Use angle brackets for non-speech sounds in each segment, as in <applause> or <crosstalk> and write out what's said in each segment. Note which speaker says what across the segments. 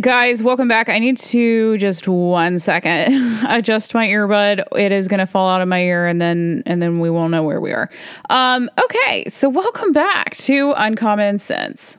Speaker 1: guys, welcome back. I need to just one second <laughs> adjust my earbud. It is going to fall out of my ear, and then and then we won't know where we are. Um, okay, so welcome back to Uncommon Sense.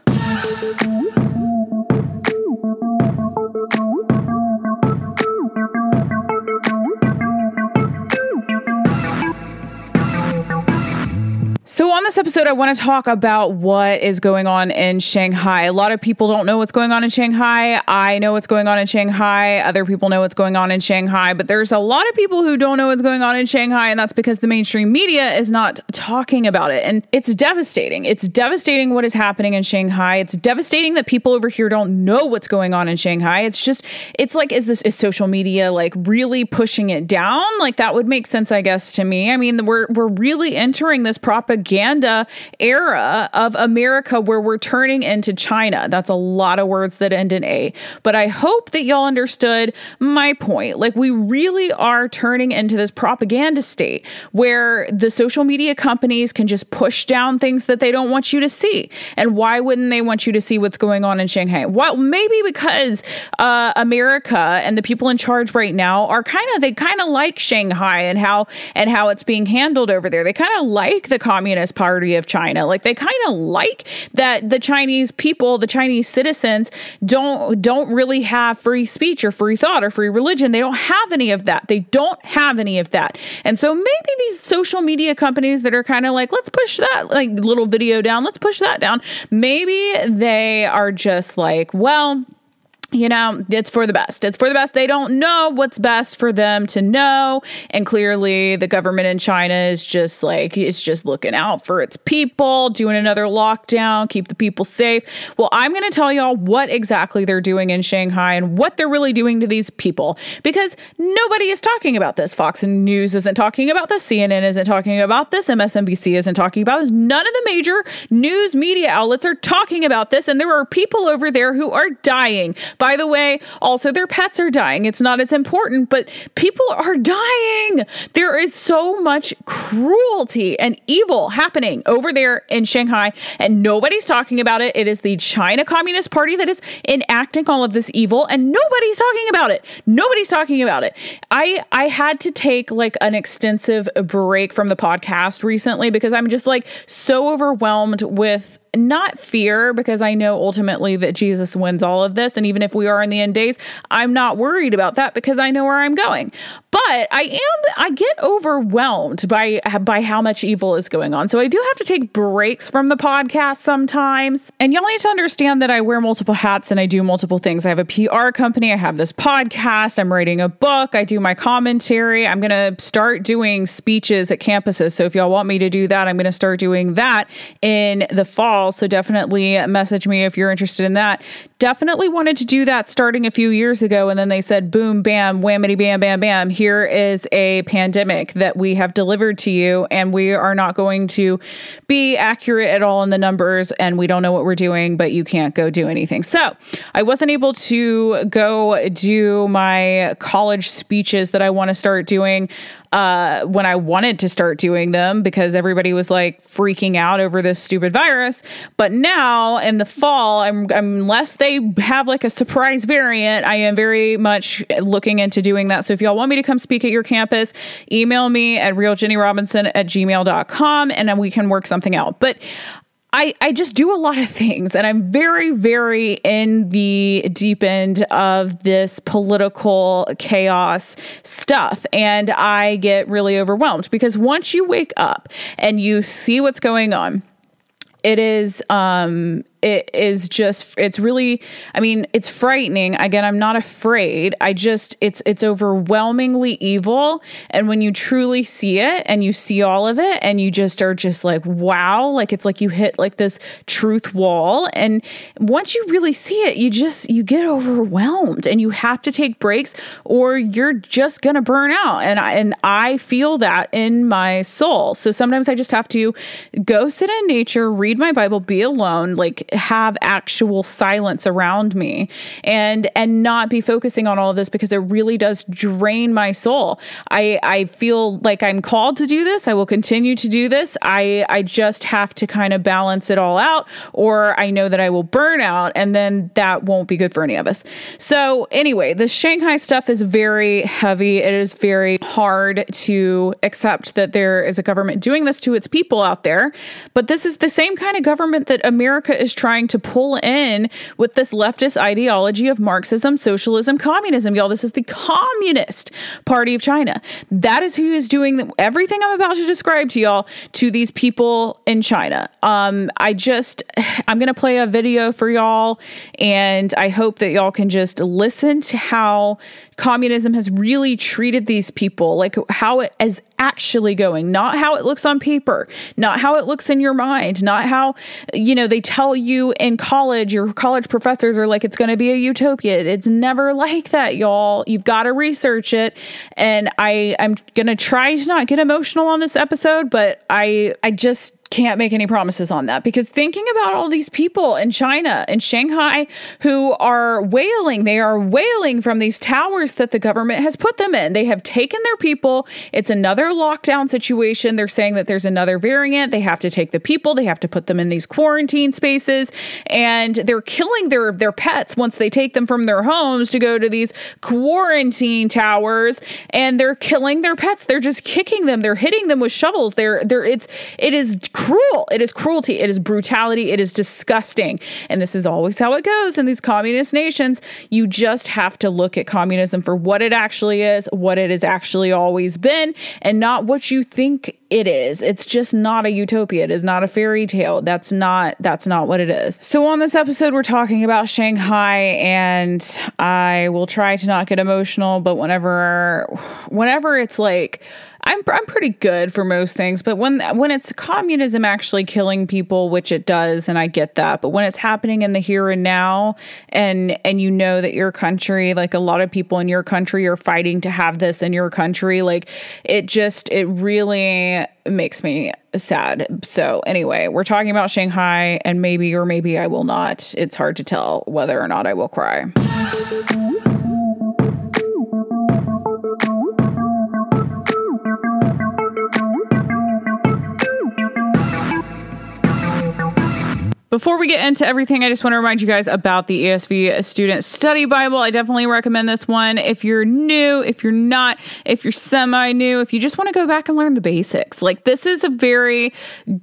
Speaker 1: So, on this episode, I want to talk about what is going on in Shanghai. A lot of people don't know what's going on in Shanghai. I know what's going on in Shanghai. Other people know what's going on in Shanghai. But there's a lot of people who don't know what's going on in Shanghai, and that's because the mainstream media is not talking about it. And it's devastating. It's devastating what is happening in Shanghai. It's devastating that people over here don't know what's going on in Shanghai. It's just, it's like, is this, is social media like really pushing it down? Like, that would make sense, I guess, to me. I mean, we're, we're really entering this propaganda propaganda era of America where we're turning into China. That's a lot of words that end in A. But I hope that y'all understood my point. Like, we really are turning into this propaganda state where the social media companies can just push down things that they don't want you to see. And why wouldn't they want you to see what's going on in Shanghai? Well, maybe because uh, America and the people in charge right now are kind of they kind of like Shanghai and how and how it's being handled over there. They kind of like the communist Communist Party of China. Like they kind of like that the Chinese people, the Chinese citizens don't don't really have free speech or free thought or free religion. They don't have any of that. They don't have any of that. And so maybe these social media companies that are kind of like, let's push that like little video down, let's push that down. Maybe they are just like, well, you know, it's for the best. It's for the best. They don't know what's best for them to know. And clearly, the government in China is just like, it's just looking out for its people, doing another lockdown, keep the people safe. Well, I'm going to tell y'all what exactly they're doing in Shanghai and what they're really doing to these people because nobody is talking about this. Fox News isn't talking about this. CNN isn't talking about this. MSNBC isn't talking about this. None of the major news media outlets are talking about this. And there are people over there who are dying by the way, also their pets are dying. It's not as important, but people are dying. There is so much cruelty and evil happening over there in Shanghai, and nobody's talking about it. It is the China Communist Party that is enacting all of this evil, and nobody's talking about it. Nobody's talking about it. I I had to take like an extensive break from the podcast recently because I'm just like so overwhelmed with not fear because I know ultimately that Jesus wins all of this. And even if we are in the end days, I'm not worried about that because I know where I'm going. But I am, I get overwhelmed by, by how much evil is going on. So I do have to take breaks from the podcast sometimes. And y'all need to understand that I wear multiple hats and I do multiple things. I have a PR company, I have this podcast, I'm writing a book, I do my commentary. I'm going to start doing speeches at campuses. So if y'all want me to do that, I'm going to start doing that in the fall so definitely message me if you're interested in that. Definitely wanted to do that starting a few years ago. And then they said, boom, bam, whammity, bam, bam, bam. Here is a pandemic that we have delivered to you. And we are not going to be accurate at all in the numbers. And we don't know what we're doing, but you can't go do anything. So I wasn't able to go do my college speeches that I want to start doing uh, when I wanted to start doing them because everybody was like freaking out over this stupid virus. But now in the fall, I'm, unless they have like a surprise variant, I am very much looking into doing that. So if y'all want me to come speak at your campus, email me at realjennyrobinson at gmail.com and then we can work something out. But I, I just do a lot of things and I'm very, very in the deep end of this political chaos stuff. And I get really overwhelmed because once you wake up and you see what's going on, it is um it is just it's really i mean it's frightening. Again i'm not afraid. I just it's it's overwhelmingly evil. And when you truly see it and you see all of it and you just are just like wow like it's like you hit like this truth wall. And once you really see it you just you get overwhelmed and you have to take breaks or you're just going to burn out. And I and I feel that in my soul. So sometimes I just have to go sit in nature read my bible be alone like have actual silence around me and and not be focusing on all of this because it really does drain my soul. I I feel like I'm called to do this. I will continue to do this. I I just have to kind of balance it all out or I know that I will burn out and then that won't be good for any of us. So anyway, the Shanghai stuff is very heavy. It is very hard to accept that there is a government doing this to its people out there, but this is the same kind of government that America is trying to pull in with this leftist ideology of Marxism, socialism, communism. Y'all, this is the Communist Party of China. That is who is doing everything I'm about to describe to y'all to these people in China. Um, I just, I'm going to play a video for y'all, and I hope that y'all can just listen to how communism has really treated these people, like how it is actually going, not how it looks on paper, not how it looks in your mind, not how, you know, they tell you in college, your college professors are like, it's going to be a utopia. It's never like that, y'all. You've got to research it. And I, I'm going to try to not get emotional on this episode, but I, I just, can't make any promises on that because thinking about all these people in China and Shanghai who are wailing, they are wailing from these towers that the government has put them in. They have taken their people. It's another lockdown situation. They're saying that there's another variant. They have to take the people, they have to put them in these quarantine spaces, and they're killing their their pets once they take them from their homes to go to these quarantine towers and they're killing their pets. They're just kicking them. They're hitting them with shovels. They're they're it's it is cruel. It is cruelty. It is brutality. It is disgusting. And this is always how it goes in these communist nations. You just have to look at communism for what it actually is, what it has actually always been, and not what you think it is. It's just not a utopia. It is not a fairy tale. That's not that's not what it is. So on this episode we're talking about Shanghai and I will try to not get emotional, but whenever whenever it's like I'm I'm pretty good for most things, but when when it's communism actually killing people, which it does, and I get that, but when it's happening in the here and now, and and you know that your country, like a lot of people in your country, are fighting to have this in your country, like it just it really makes me sad. So anyway, we're talking about Shanghai, and maybe or maybe I will not. It's hard to tell whether or not I will cry. Before we get into everything, I just want to remind you guys about the ESV Student Study Bible. I definitely recommend this one if you're new, if you're not, if you're semi new, if you just want to go back and learn the basics. Like, this is a very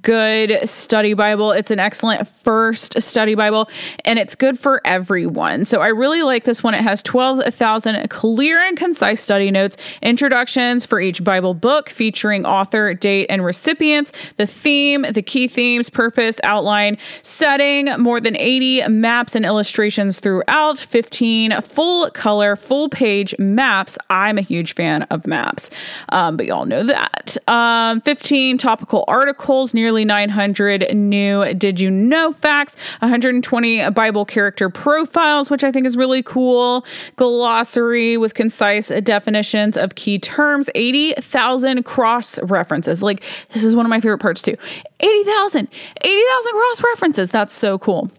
Speaker 1: good study Bible. It's an excellent first study Bible, and it's good for everyone. So, I really like this one. It has 12,000 clear and concise study notes, introductions for each Bible book featuring author, date, and recipients, the theme, the key themes, purpose, outline setting, more than 80 maps and illustrations throughout, 15 full color, full page maps. I'm a huge fan of maps, um, but y'all know that. Um, 15 topical articles, nearly 900 new Did You Know facts, 120 Bible character profiles, which I think is really cool, glossary with concise definitions of key terms, 80,000 cross references. Like, this is one of my favorite parts too. 80,000, 80,000 cross references. That's so cool.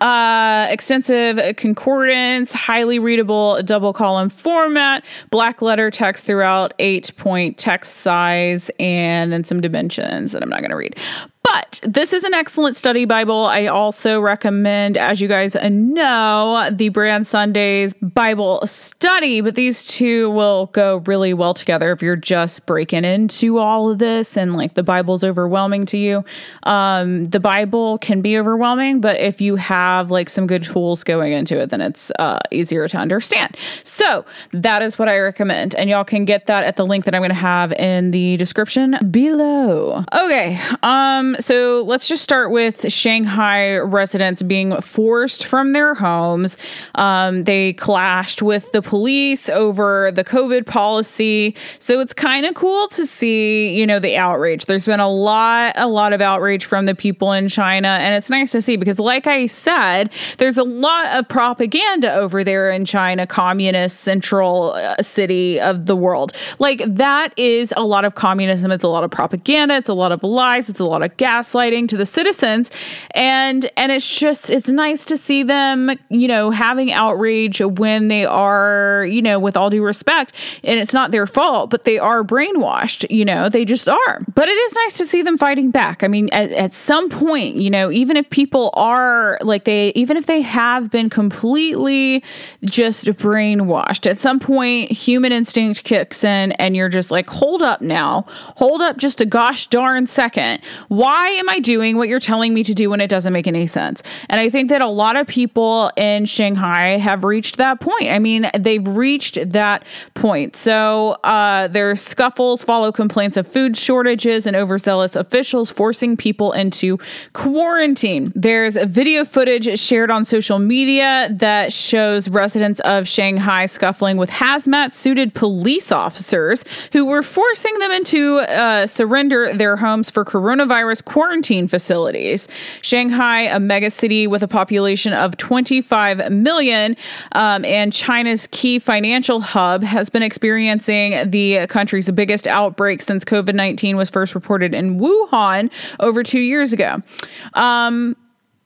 Speaker 1: Uh, extensive concordance, highly readable double column format, black letter text throughout, eight point text size, and then some dimensions that I'm not going to read. But this is an excellent study Bible. I also recommend, as you guys know, the Brand Sundays Bible study. But these two will go really well together if you're just breaking into all of this and like the Bible's overwhelming to you. Um, the Bible can be overwhelming, but if you have like some good tools going into it, then it's uh, easier to understand. So that is what I recommend. And y'all can get that at the link that I'm going to have in the description below. Okay. Um, so let's just start with Shanghai residents being forced from their homes. Um, they clashed with the police over the COVID policy. So it's kind of cool to see, you know, the outrage. There's been a lot, a lot of outrage from the people in China. And it's nice to see because, like I said, there's a lot of propaganda over there in China, communist central uh, city of the world. Like that is a lot of communism. It's a lot of propaganda. It's a lot of lies. It's a lot of gas gaslighting to the citizens. And and it's just it's nice to see them you know having outrage when they are you know with all due respect and it's not their fault but they are brainwashed you know they just are. But it is nice to see them fighting back. I mean at, at some point you know even if people are like they even if they have been completely just brainwashed at some point human instinct kicks in and you're just like hold up now. Hold up just a gosh darn second. Why am i doing what you're telling me to do when it doesn't make any sense? And i think that a lot of people in shanghai have reached that point. I mean they've reached that point. So uh, their scuffles follow complaints of food shortages and overzealous officials forcing people into quarantine. There's video footage shared on social media that shows residents of Shanghai scuffling with hazmat suited police officers who were forcing them into uh, surrender their homes for coronavirus quarantine facilities. Shanghai, a megacity with a population of 25 million um, and China's key financial hub, has been experiencing the country's biggest outbreak since COVID 19 was first reported in Wuhan over two years ago. Um,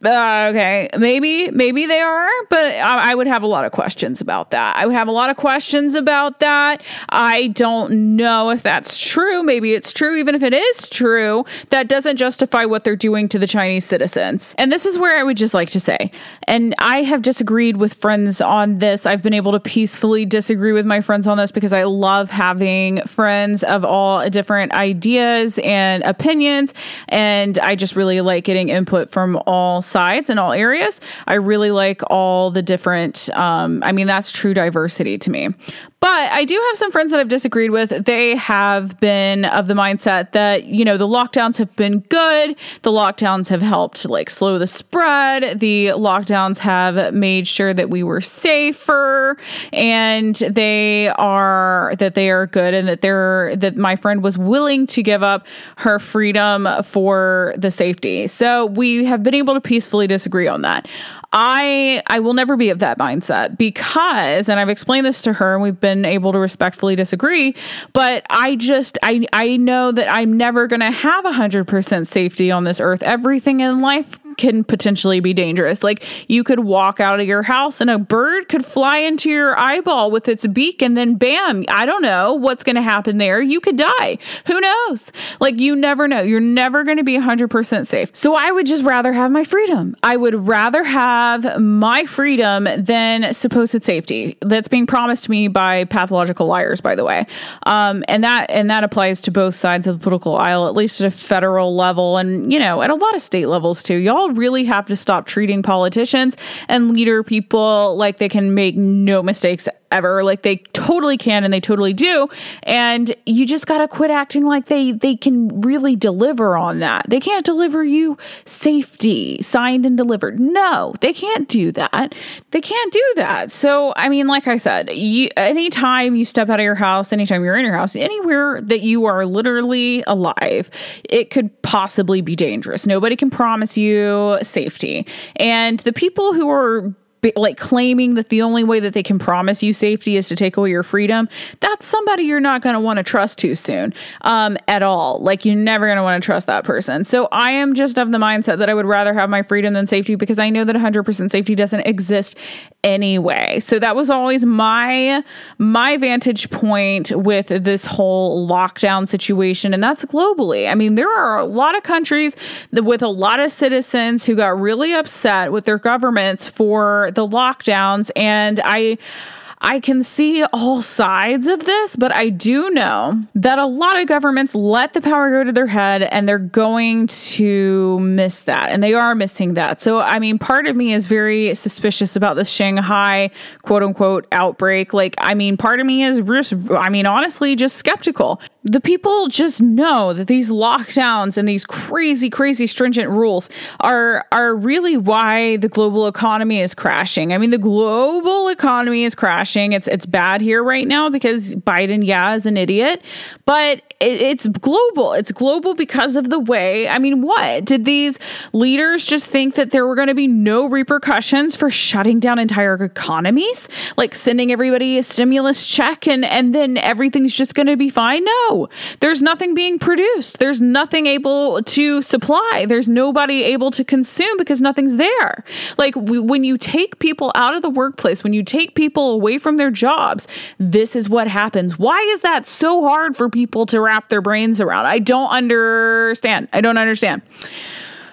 Speaker 1: uh, okay, maybe maybe they are, but I, I, would have a lot of questions about that. I would have a lot of questions about that. I don't know if that's true. Maybe it's true. Even if it is true, that doesn't justify what they're doing to the Chinese citizens. And this is where I would just like to say, and I have disagreed with friends on this. I've been able to peacefully disagree with my friends on this because I love having friends of all different ideas and opinions, and I just really like getting input from all sides in all areas. I really like all the different, um, I mean, that's true diversity to me. But I do have some friends that I've disagreed with. They have been of the mindset that, you know, the lockdowns have been good. The lockdowns have helped like slow the spread. The lockdowns have made sure that we were safer and they are that they are good and that they're that my friend was willing to give up her freedom for the safety. So we have been able to peacefully disagree on that. I I will never be of that mindset because and I've explained this to her and we've been able to respectfully disagree, but I just I I know that I'm never going to have 100% safety on this earth. Everything in life can potentially be dangerous. Like you could walk out of your house and a bird could fly into your eyeball with its beak and then bam, I don't know what's going to happen there. You could die. Who knows? Like you never know. You're never going to be 100% safe. So I would just rather have my freedom. I would rather have my freedom than supposed safety that's being promised to me by pathological liars by the way. Um, and that and that applies to both sides of the political aisle at least at a federal level and you know, at a lot of state levels too. Y'all really have to stop treating politicians and leader people like they can make no mistakes ever. Like they totally can and they totally do. And you just got to quit acting like they they can really deliver on that. They can't deliver you safety signed and delivered. No they can't do that. They can't do that. So i mean like i said you anytime you step out of your house anytime you're in your house anywhere that you are literally alive it could possibly be dangerous. Nobody can promise you safety. And the people who are like claiming that the only way that they can promise you safety is to take away your freedom, that's somebody you're not going to want to trust too soon um, at all. Like you're never going to want to trust that person. So I am just of the mindset that I would rather have my freedom than safety because I know that 100% safety doesn't exist anyway. So that was always my my vantage point with this whole lockdown situation and that's globally. I mean, there are a lot of countries that, with a lot of citizens who got really upset with their governments for the lockdowns and I I can see all sides of this, but I do know that a lot of governments let the power go to their head and they're going to miss that. And they are missing that. So, I mean, part of me is very suspicious about this Shanghai quote unquote outbreak. Like, I mean, part of me is, I mean, honestly, just skeptical the people just know that these lockdowns and these crazy crazy stringent rules are are really why the global economy is crashing. I mean the global economy is crashing. It's it's bad here right now because Biden yeah is an idiot, but it, it's global. It's global because of the way. I mean, what? Did these leaders just think that there were going to be no repercussions for shutting down entire economies? Like sending everybody a stimulus check and and then everything's just going to be fine? No there's nothing being produced. There's nothing able to supply. There's nobody able to consume because nothing's there. Like we, when you take people out of the workplace, when you take people away from their jobs, this is what happens. Why is that so hard for people to wrap their brains around? I don't understand. I don't understand.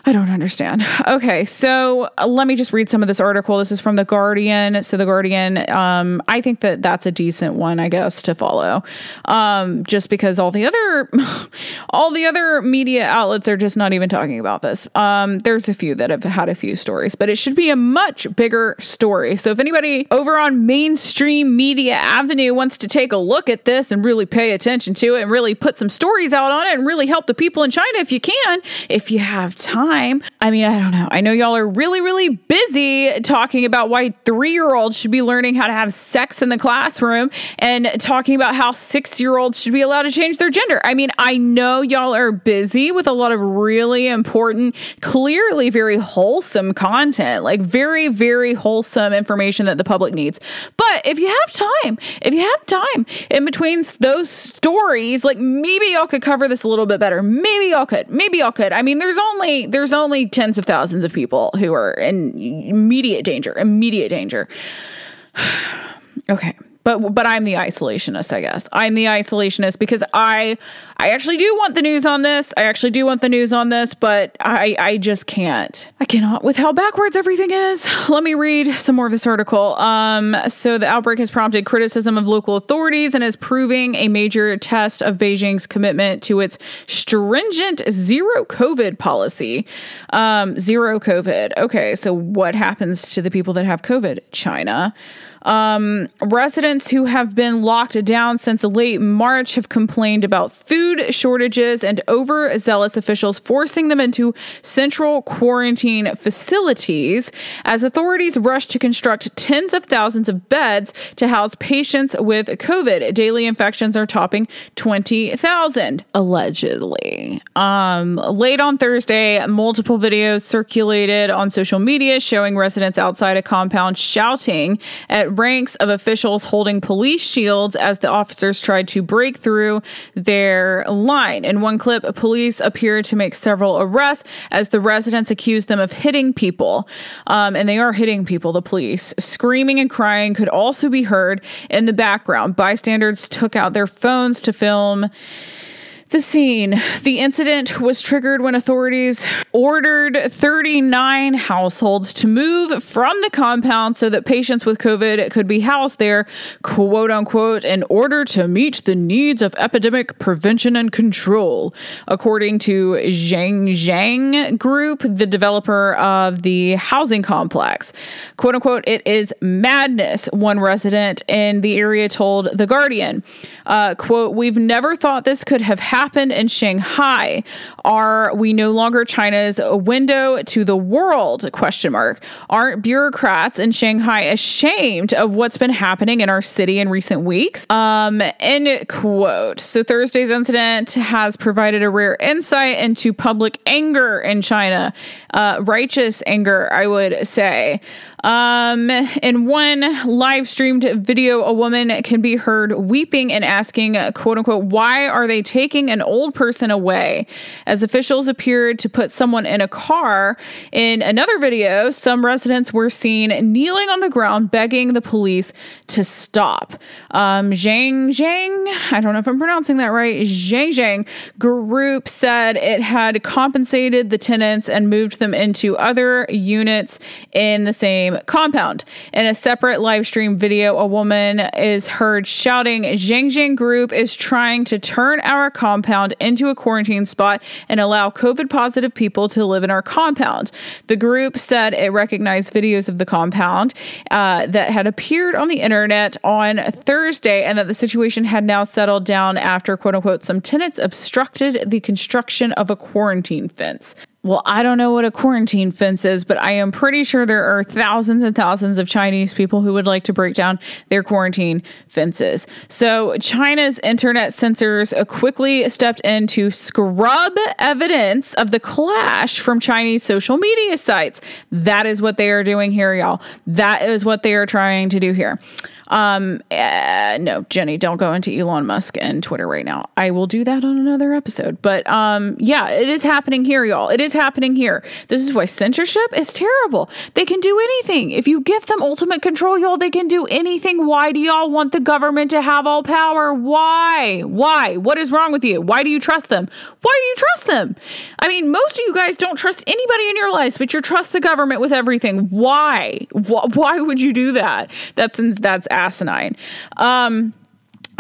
Speaker 1: I don't understand. Okay, so uh, let me just read some of this article. This is from The Guardian. So, The Guardian, um, I think that that's a decent one, I guess, to follow. Um, just because all the other, <laughs> all the other media outlets are just not even talking about this. Um, there's a few that have had a few stories, but it should be a much bigger story. So, if anybody over on mainstream media avenue wants to take a look at this and really pay attention to it and really put some stories out on it and really help the people in China, if you can, if you have time time. I mean, I don't know. I know y'all are really, really busy talking about why three year olds should be learning how to have sex in the classroom and talking about how six year olds should be allowed to change their gender. I mean, I know y'all are busy with a lot of really important, clearly very wholesome content, like very, very wholesome information that the public needs. But if you have time, if you have time in between those stories, like maybe y'all could cover this a little bit better. Maybe y'all could. Maybe y'all could. I mean, there's only, there's there's only tens of thousands of people who are in immediate danger, immediate danger. <sighs> okay but but I'm the isolationist, I guess. I'm the isolationist because I I actually do want the news on this. I actually do want the news on this, but I I just can't. I cannot with how backwards everything is. <sighs> Let me read some more of this article. Um so the outbreak has prompted criticism of local authorities and is proving a major test of Beijing's commitment to its stringent zero COVID policy. Um zero COVID. Okay, so what happens to the people that have COVID? China. Um, residents who have been locked down since late March have complained about food shortages and overzealous officials forcing them into central quarantine facilities as authorities rush to construct tens of thousands of beds to house patients with COVID. Daily infections are topping 20,000, allegedly. Um, late on Thursday, multiple videos circulated on social media showing residents outside a compound shouting at ranks of officials holding police shields as the officers tried to break through their line. In one clip, police appeared to make several arrests as the residents accused them of hitting people. Um, and they are hitting people, the police. Screaming and crying could also be heard in the background. Bystanders took out their phones to film the scene. The incident was triggered when authorities ordered 39 households to move from the compound so that patients with COVID could be housed there, quote unquote, in order to meet the needs of epidemic prevention and control. According to Zhang Zhang Group, the developer of the housing complex, quote unquote, it is madness, one resident in the area told The Guardian. Uh, quote, we've never thought this could have happened happened in Shanghai? Are we no longer China's window to the world? Question mark. Aren't bureaucrats in Shanghai ashamed of what's been happening in our city in recent weeks? Um, end quote. So Thursday's incident has provided a rare insight into public anger in China, uh, righteous anger, I would say. Um, in one live streamed video, a woman can be heard weeping and asking, quote unquote, why are they taking an old person away? As officials appeared to put someone in a car. In another video, some residents were seen kneeling on the ground begging the police to stop. Um, Zhang Zhang, I don't know if I'm pronouncing that right, Zhang Zhang group said it had compensated the tenants and moved them into other units in the same compound. In a separate live stream video, a woman is heard shouting, Zhang Group is trying to turn our compound into a quarantine spot and allow COVID positive people to live in our compound. The group said it recognized videos of the compound uh, that had appeared on the internet on Thursday and that the situation had now settled down after, quote unquote, some tenants obstructed the construction of a quarantine fence. Well, I don't know what a quarantine fence is, but I am pretty sure there are thousands and thousands of Chinese people who would like to break down their quarantine fences. So, China's internet censors quickly stepped in to scrub evidence of the clash from Chinese social media sites. That is what they are doing here, y'all. That is what they are trying to do here. Um, uh, no, Jenny, don't go into Elon Musk and Twitter right now. I will do that on another episode. But um, yeah, it is happening here, y'all. It is happening here. This is why censorship is terrible. They can do anything. If you give them ultimate control, y'all, they can do anything. Why do y'all want the government to have all power? Why? Why? What is wrong with you? Why do you trust them? Why do you trust them? I mean, most of you guys don't trust anybody in your lives, but you trust the government with everything. Why? Why would you do that? That's that's asinine. Um,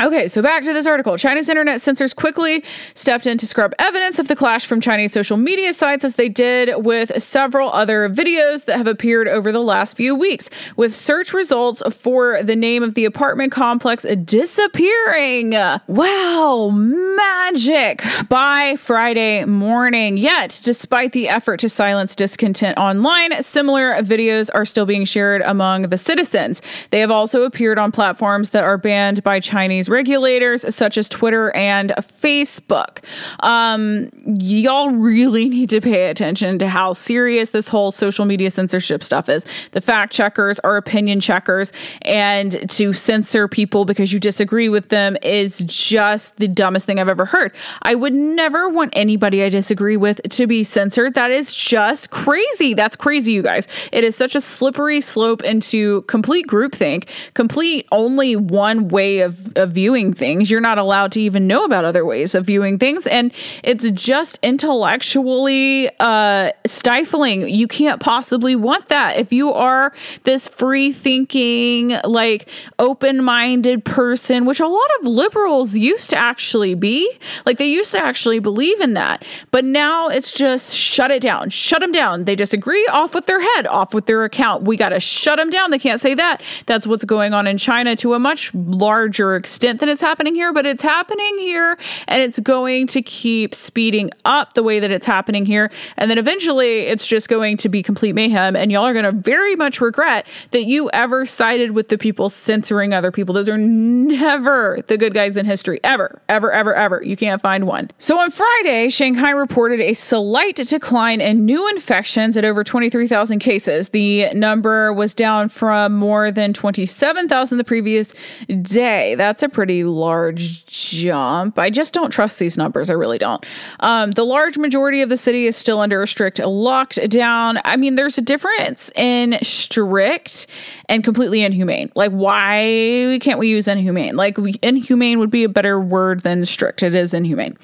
Speaker 1: Okay, so back to this article. China's internet censors quickly stepped in to scrub evidence of the clash from Chinese social media sites as they did with several other videos that have appeared over the last few weeks, with search results for the name of the apartment complex disappearing. Wow, magic by Friday morning. Yet, despite the effort to silence discontent online, similar videos are still being shared among the citizens. They have also appeared on platforms that are banned by Chinese regulators such as Twitter and Facebook. Um, y'all really need to pay attention to how serious this whole social media censorship stuff is. The fact checkers are opinion checkers, and to censor people because you disagree with them is just the dumbest thing I've ever heard. I would never want anybody I disagree with to be censored. That is just crazy. That's crazy, you guys. It is such a slippery slope into complete groupthink, complete only one way of, of viewing things. You're not allowed to even know about other ways of viewing things. And it's just intellectually uh, stifling. You can't possibly want that. If you are this free thinking, like open minded person, which a lot of liberals used to actually be, like they used to actually believe in that. But now it's just shut it down, shut them down. They disagree, off with their head, off with their account. We got to shut them down. They can't say that. That's what's going on in China to a much larger extent extent that it's happening here, but it's happening here and it's going to keep speeding up the way that it's happening here. And then eventually it's just going to be complete mayhem. And y'all are going to very much regret that you ever sided with the people censoring other people. Those are never the good guys in history, ever, ever, ever, ever. You can't find one. So on Friday, Shanghai reported a slight decline in new infections at over 23,000 cases. The number was down from more than 27,000 the previous day. That's a pretty large jump. I just don't trust these numbers. I really don't. Um, the large majority of the city is still under a strict lockdown. I mean, there's a difference in strict and completely inhumane. Like, why can't we use inhumane? Like, we, inhumane would be a better word than strict. It is inhumane.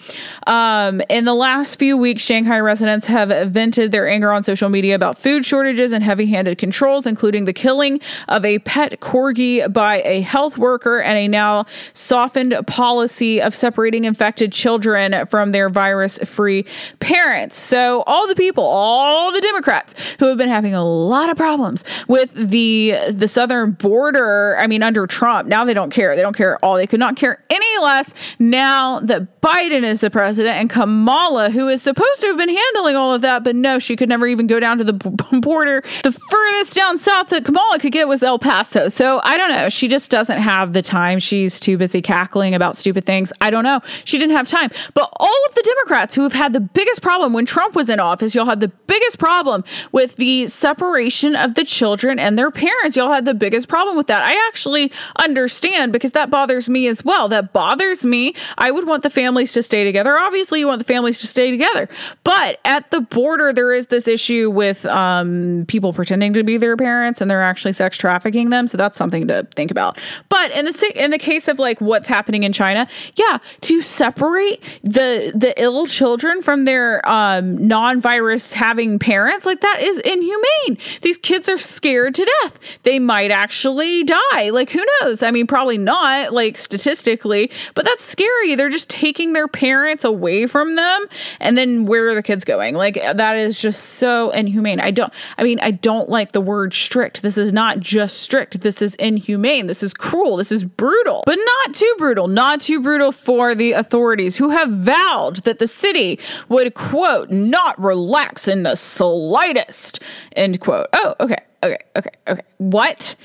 Speaker 1: Um, in the last few weeks, Shanghai residents have vented their anger on social media about food shortages and heavy handed controls, including the killing of a pet corgi by a health worker and a now softened policy of separating infected children from their virus free parents. So, all the people, all the Democrats who have been having a lot of problems with the the southern border, I mean under Trump, now they don't care. They don't care at all. They could not care any less now that Biden is the president and Kamala who is supposed to have been handling all of that, but no, she could never even go down to the border. The furthest down south that Kamala could get was El Paso. So, I don't know. She just doesn't have the time. She's too too busy cackling about stupid things. I don't know. She didn't have time. But all of the Democrats who have had the biggest problem when Trump was in office, y'all had the biggest problem with the separation of the children and their parents. Y'all had the biggest problem with that. I actually understand because that bothers me as well. That bothers me. I would want the families to stay together. Obviously, you want the families to stay together. But at the border, there is this issue with um, people pretending to be their parents and they're actually sex trafficking them. So that's something to think about. But in the in the case of like what's happening in China, yeah, to separate the the ill children from their um, non-virus having parents, like that is inhumane. These kids are scared to death. They might actually die. Like who knows? I mean, probably not like statistically, but that's scary. They're just taking their parents away from them and then where are the kids going? Like that is just so inhumane. I don't I mean, I don't like the word strict. This is not just strict. This is inhumane. This is cruel. This is brutal. But not too brutal, not too brutal for the authorities who have vowed that the city would, quote, not relax in the slightest, end quote. Oh, okay, okay, okay, okay. What?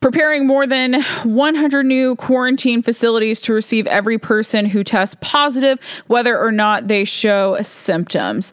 Speaker 1: preparing more than 100 new quarantine facilities to receive every person who tests positive, whether or not they show symptoms.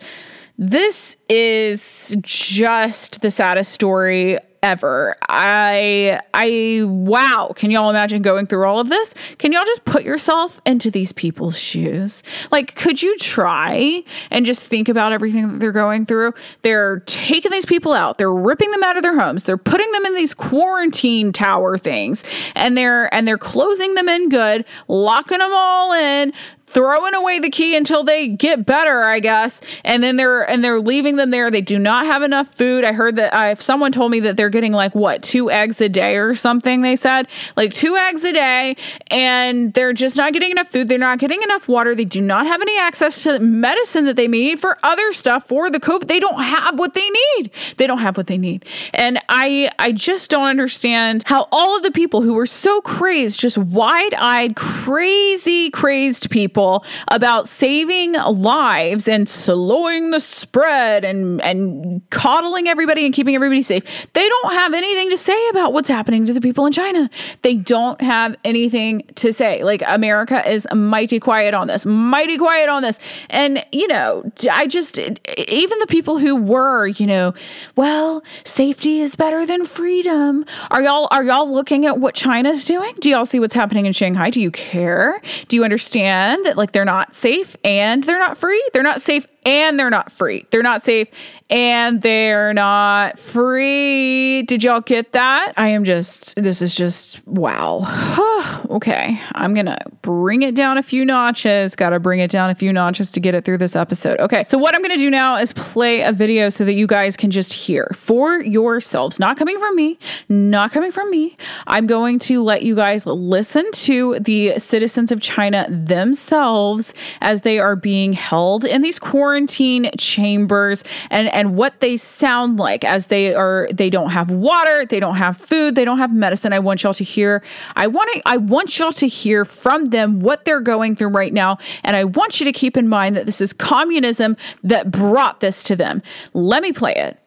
Speaker 1: This is just the saddest story ever. I I wow, can y'all imagine going through all of this? Can y'all just put yourself into these people's shoes? Like could you try and just think about everything that they're going through? They're taking these people out. They're ripping them out of their homes. They're putting them in these quarantine tower things and they're and they're closing them in good, locking them all in, throwing away the key until they get better, I guess. And then they're and they're leaving them there. They do not have enough food. I heard that I, someone told me that they're getting like what two eggs a day or something. They said like two eggs a day, and they're just not getting enough food. They're not getting enough water. They do not have any access to medicine that they need for other stuff for the COVID. They don't have what they need. They don't have what they need. And I I just don't understand how all of the people who were so crazed, just wide eyed, crazy, crazed people people about saving lives and slowing the spread and and coddling everybody and keeping everybody safe. They don't have anything to say about what's happening to the people in China. They don't have anything to say. Like America is mighty quiet on this, mighty quiet on this. And you know, I just even the people who were, you know, well, safety is better than freedom. Are y'all are y'all looking at what China's doing? Do y'all see what's happening in Shanghai? Do you care? Do you understand that like they're not safe and they're not free. They're not safe and they're not free. They're not safe and they're not free. Did y'all get that? I am just, this is just, wow. <sighs> okay. I'm to bring it down a few notches. Got to bring it down a few notches to get it through this episode. Okay. So, what I'm to do now is play a video so that you guys can just hear for yourselves, not coming from me, not coming from me. I'm going to let you guys listen to the citizens of China themselves as they are being held in these quarantine chambers and and what they sound like as they are they don't have water, they don't have food, they don't have medicine. I want y'all to hear I want to I want y'all to hear from them what they're going through right now and I want you to keep in mind that this is communism that brought this to them. Let me play it.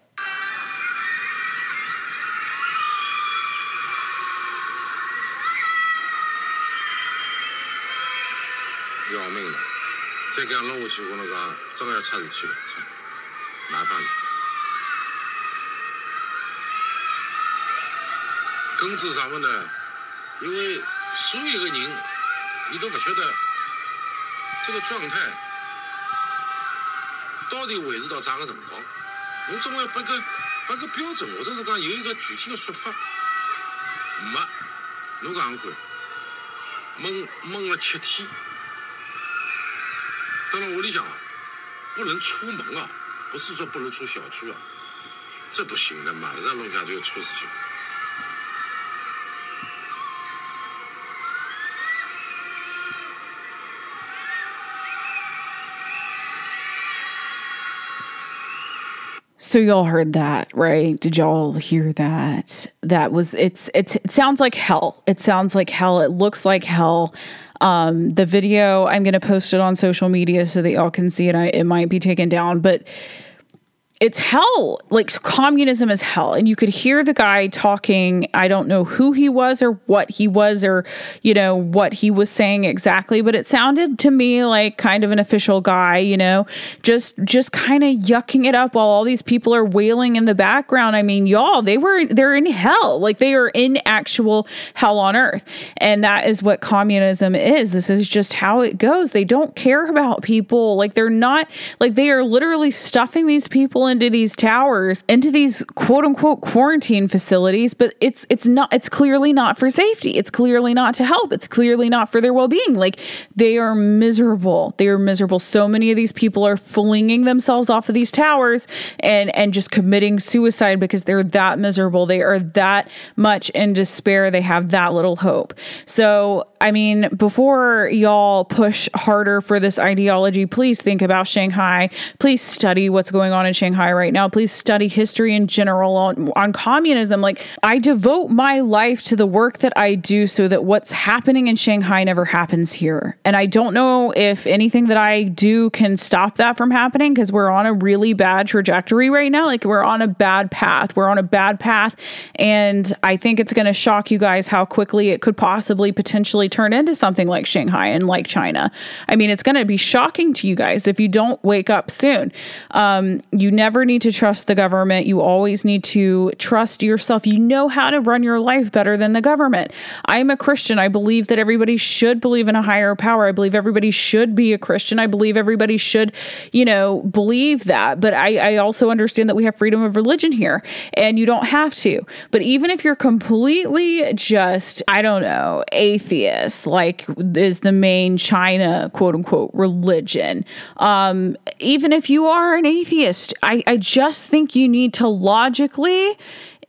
Speaker 2: 再这样弄下去，我跟侬讲，真个要出事体了。麻烦了。根子上面呢，因为所有的人，你都不晓得这个状态到底维持到啥个辰光。侬总要拨个拨个标准，或者是讲有一个具体的说法。没，侬讲看，闷闷了七天，到了屋里向不能出门啊。不是说不能出小区啊，这不行的，马上弄下就出事情。
Speaker 1: So y'all heard that, right? Did y'all hear that? That was it's, it's it sounds like hell. It sounds like hell. It looks like hell. Um, the video I'm going to post it on social media so that y'all can see it. I, it might be taken down, but it's hell. Like communism is hell. And you could hear the guy talking. I don't know who he was or what he was or, you know, what he was saying exactly, but it sounded to me like kind of an official guy, you know, just just kind of yucking it up while all these people are wailing in the background. I mean, y'all, they were they're in hell. Like they are in actual hell on earth. And that is what communism is. This is just how it goes. They don't care about people. Like they're not like they are literally stuffing these people into these towers, into these quote unquote quarantine facilities, but it's it's not it's clearly not for safety. It's clearly not to help. It's clearly not for their well-being. Like they are miserable. They are miserable. So many of these people are flinging themselves off of these towers and and just committing suicide because they're that miserable. They are that much in despair. They have that little hope. So, I mean, before y'all push harder for this ideology, please think about Shanghai. Please study what's going on in Shanghai Shanghai right now. Please study history in general on, on communism. Like, I devote my life to the work that I do so that what's happening in Shanghai never happens here. And I don't know if anything that I do can stop that from happening because we're on a really bad trajectory right now. Like, we're on a bad path. We're on a bad path. And I think it's going to shock you guys how quickly it could possibly potentially turn into something like Shanghai and like China. I mean, it's going to be shocking to you guys if you don't wake up soon. Um, you never need to trust the government. You always need to trust yourself. You know how to run your life better than the government. I'm a Christian. I believe that everybody should believe in a higher power. I believe everybody should be a Christian. I believe everybody should, you know, believe that. But I, I also understand that we have freedom of religion here and you don't have to. But even if you're completely just, I don't know, atheist, like is the main China quote unquote religion, um, even if you are an atheist, I, I just think you need to logically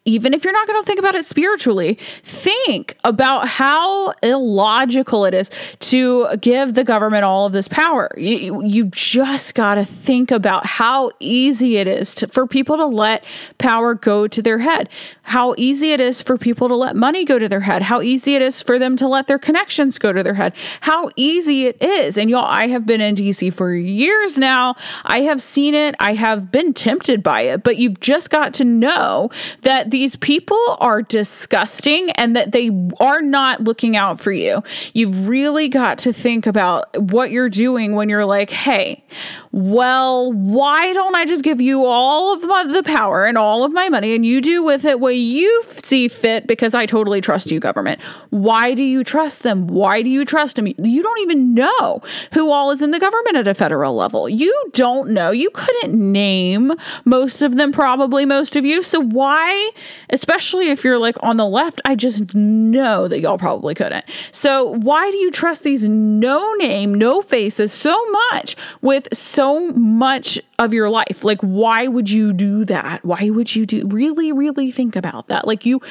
Speaker 1: even if you're not going to think about it spiritually, think about how illogical it is to give the government all of this power. You, you just got to think about how easy it is to, for people to let power go to their head, how easy it is for people to let money go to their head, how easy it is for them to let their connections go to their head, how easy it is. And y'all, I have been in DC for years now. I have seen it, I have been tempted by it, but you've just got to know that these people are disgusting and that they are not looking out for you. You've really got to think about what you're doing when you're like, hey, well, why don't I just give you all of my, the power and all of my money and you do with it what you see fit because I totally trust you, government? Why do you trust them? Why do you trust them? You don't even know who all is in the government at a federal level. You don't know. You couldn't name most of them, probably most of you. So why, especially if you're like on the left, I just know that y'all probably couldn't. So why do you trust these no name, no faces so much with so much of your life. Like, why would you do that? Why would you do really, really think about that? Like you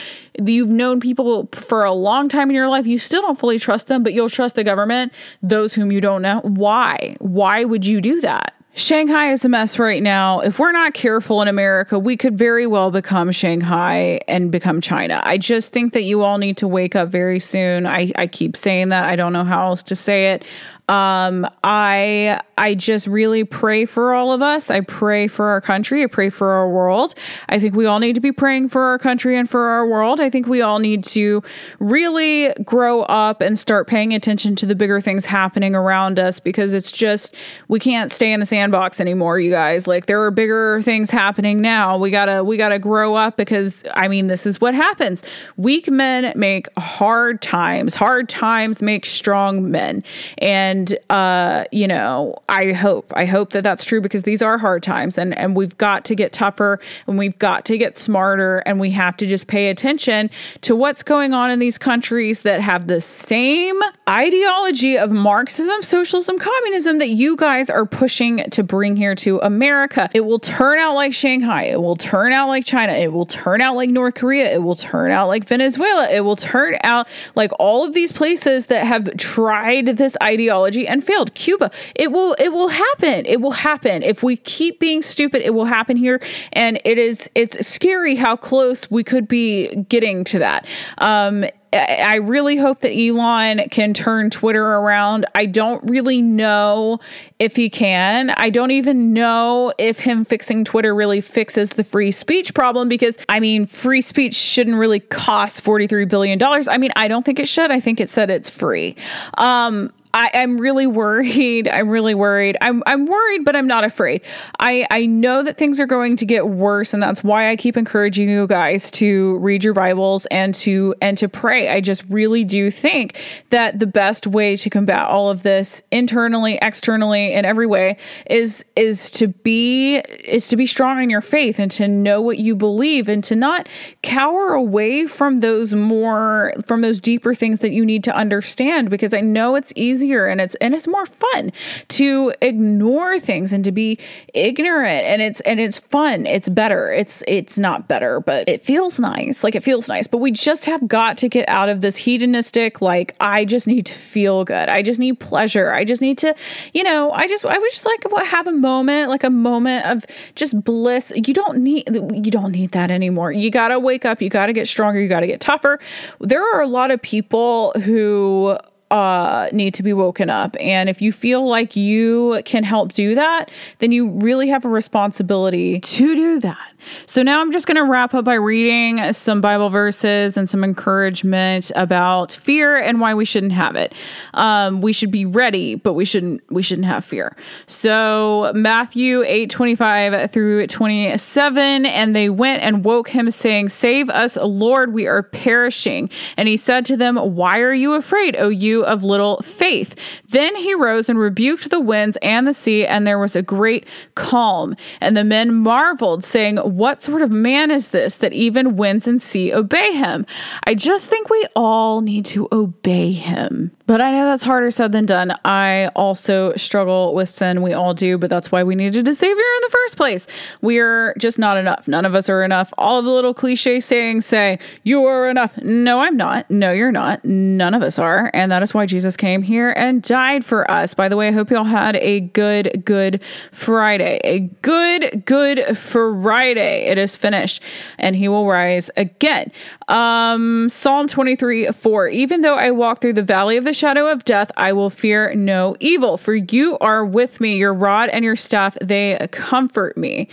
Speaker 1: you've known people for a long time in your life, you still don't fully trust them, but you'll trust the government, those whom you don't know. Why? Why would you do that? Shanghai is a mess right now. If we're not careful in America, we could very well become Shanghai and become China. I just think that you all need to wake up very soon. I, I keep saying that. I don't know how else to say it. Um, I I just really pray for all of us. I pray for our country. I pray for our world. I think we all need to be praying for our country and for our world. I think we all need to really grow up and start paying attention to the bigger things happening around us because it's just we can't stay in the sandbox anymore, you guys. Like there are bigger things happening now. We gotta we gotta grow up because I mean this is what happens. Weak men make hard times. Hard times make strong men. And and uh, you know, I hope I hope that that's true because these are hard times, and and we've got to get tougher, and we've got to get smarter, and we have to just pay attention to what's going on in these countries that have the same ideology of Marxism, socialism, communism that you guys are pushing to bring here to America. It will turn out like Shanghai. It will turn out like China. It will turn out like North Korea. It will turn out like Venezuela. It will turn out like all of these places that have tried this ideology technology and failed. Cuba, it will it will happen. It will happen. If we keep being stupid, it will happen here. And it is it's scary how close we could be getting to that. Um, I really hope that Elon can turn Twitter around. I don't really know if he can. I don't even know if him fixing Twitter really fixes the free speech problem because, I mean, free speech shouldn't really cost $43 billion. I mean, I don't think it should. I think it said it's free. Um, I, am really worried. I'm really worried. I'm I'm worried, but I'm not afraid. I, I know that things are going to get worse, and that's why I keep encouraging you guys to read your Bibles and to and to pray. I just really do think that the best way to combat all of this internally, externally, in every way is is to be is to be strong in your faith and to know what you believe and to not cower away from those more from those deeper things that you need to understand because I know it's easy easier and it's and it's more fun to ignore things and to be ignorant. And it's and it's fun. It's better. It's it's not better but it feels nice. Like it feels nice. But we just have got to get out of this hedonistic like i just need to feel good. I just need pleasure. I just need to you know i just i was just like what have a moment like a moment of just bliss. You don't need you don't need that anymore. You got to wake up. You got to get stronger. You got to get tougher. There are a lot of people who uh, need to be woken up. And if you feel like you can help do that, then you really have a responsibility to do that. So now I'm just going to wrap up by reading some Bible verses and some encouragement about fear and why we shouldn't have it. Um, we should be ready, but we shouldn't we shouldn't have fear. So Matthew 8, 25 through 27, and they went and woke him, saying, Save us, Lord, we are perishing. And he said to them, Why are you afraid, O you of little faith? Then he rose and rebuked the winds and the sea, and there was a great calm. And the men marveled, saying, What sort of man is this that even winds and sea obey him? I just think we all need to obey him. But I know that's harder said than done. I also struggle with sin. We all do, but that's why we needed a savior in the first place. We're just not enough. None of us are enough. All of the little cliche sayings say, You are enough. No, I'm not. No, you're not. None of us are. And that is why Jesus came here and died for us. By the way, I hope you all had a good, good Friday. A good, good Friday. It is finished, and he will rise again. Um, Psalm 23 4. Even though I walk through the valley of the shadow of death, I will fear no evil, for you are with me. Your rod and your staff, they comfort me.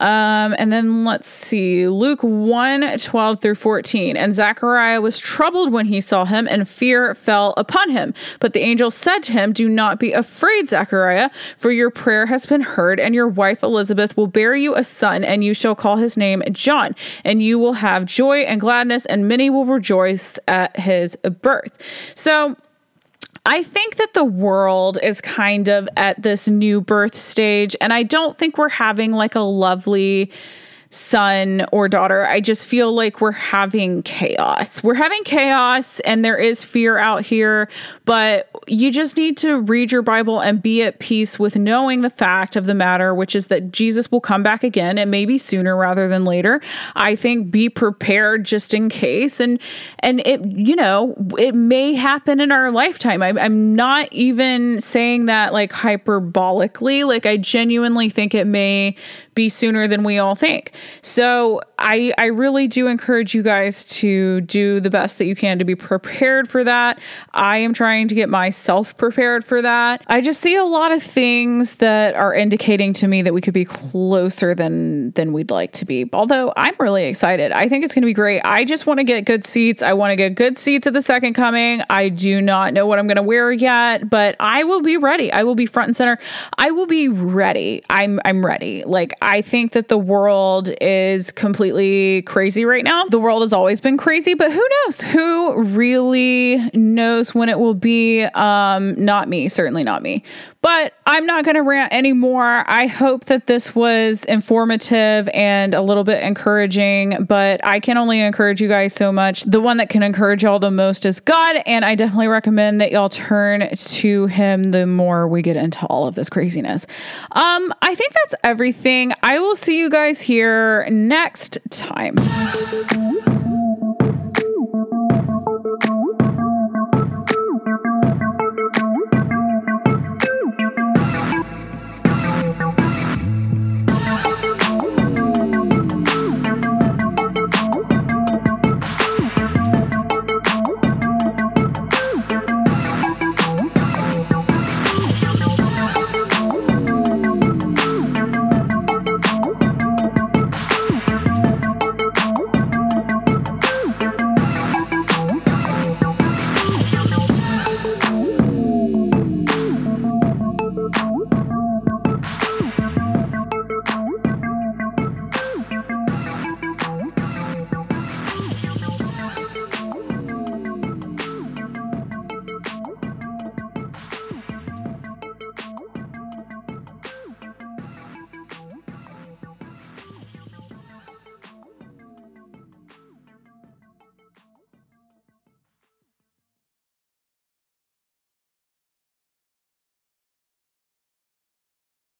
Speaker 1: Um, and then let's see, Luke 1 12 through 14. And Zechariah was troubled when he saw him, and fear fell upon him. But the angel said to him, Do not be afraid, Zechariah, for your prayer has been heard, and your wife Elizabeth will bear you a son, and you shall call his name John. And you will have joy and gladness, and many will rejoice at his birth. So, I think that the world is kind of at this new birth stage, and I don't think we're having like a lovely son or daughter. I just feel like we're having chaos. We're having chaos and there is fear out here, but you just need to read your Bible and be at peace with knowing the fact of the matter, which is that Jesus will come back again and maybe sooner rather than later. I think be prepared just in case and and it you know, it may happen in our lifetime. I, I'm not even saying that like hyperbolically. Like I genuinely think it may be sooner than we all think. So I I really do encourage you guys to do the best that you can to be prepared for that. I am trying to get myself prepared for that. I just see a lot of things that are indicating to me that we could be closer than than we'd like to be. Although I'm really excited. I think it's going to be great. I just want to get good seats. I want to get good seats at the second coming. I do not know what I'm going to wear yet, but I will be ready. I will be front and center. I will be ready. I'm I'm ready. Like I think that the world is completely crazy right now. The world has always been crazy, but who knows? Who really knows when it will be? Um, not me, certainly not me. But I'm not going to rant anymore. I hope that this was informative and a little bit encouraging, but I can only encourage you guys so much. The one that can encourage y'all the most is God, and I definitely recommend that y'all turn to Him the more we get into all of this craziness. Um, I think that's everything. I will see you guys here next time.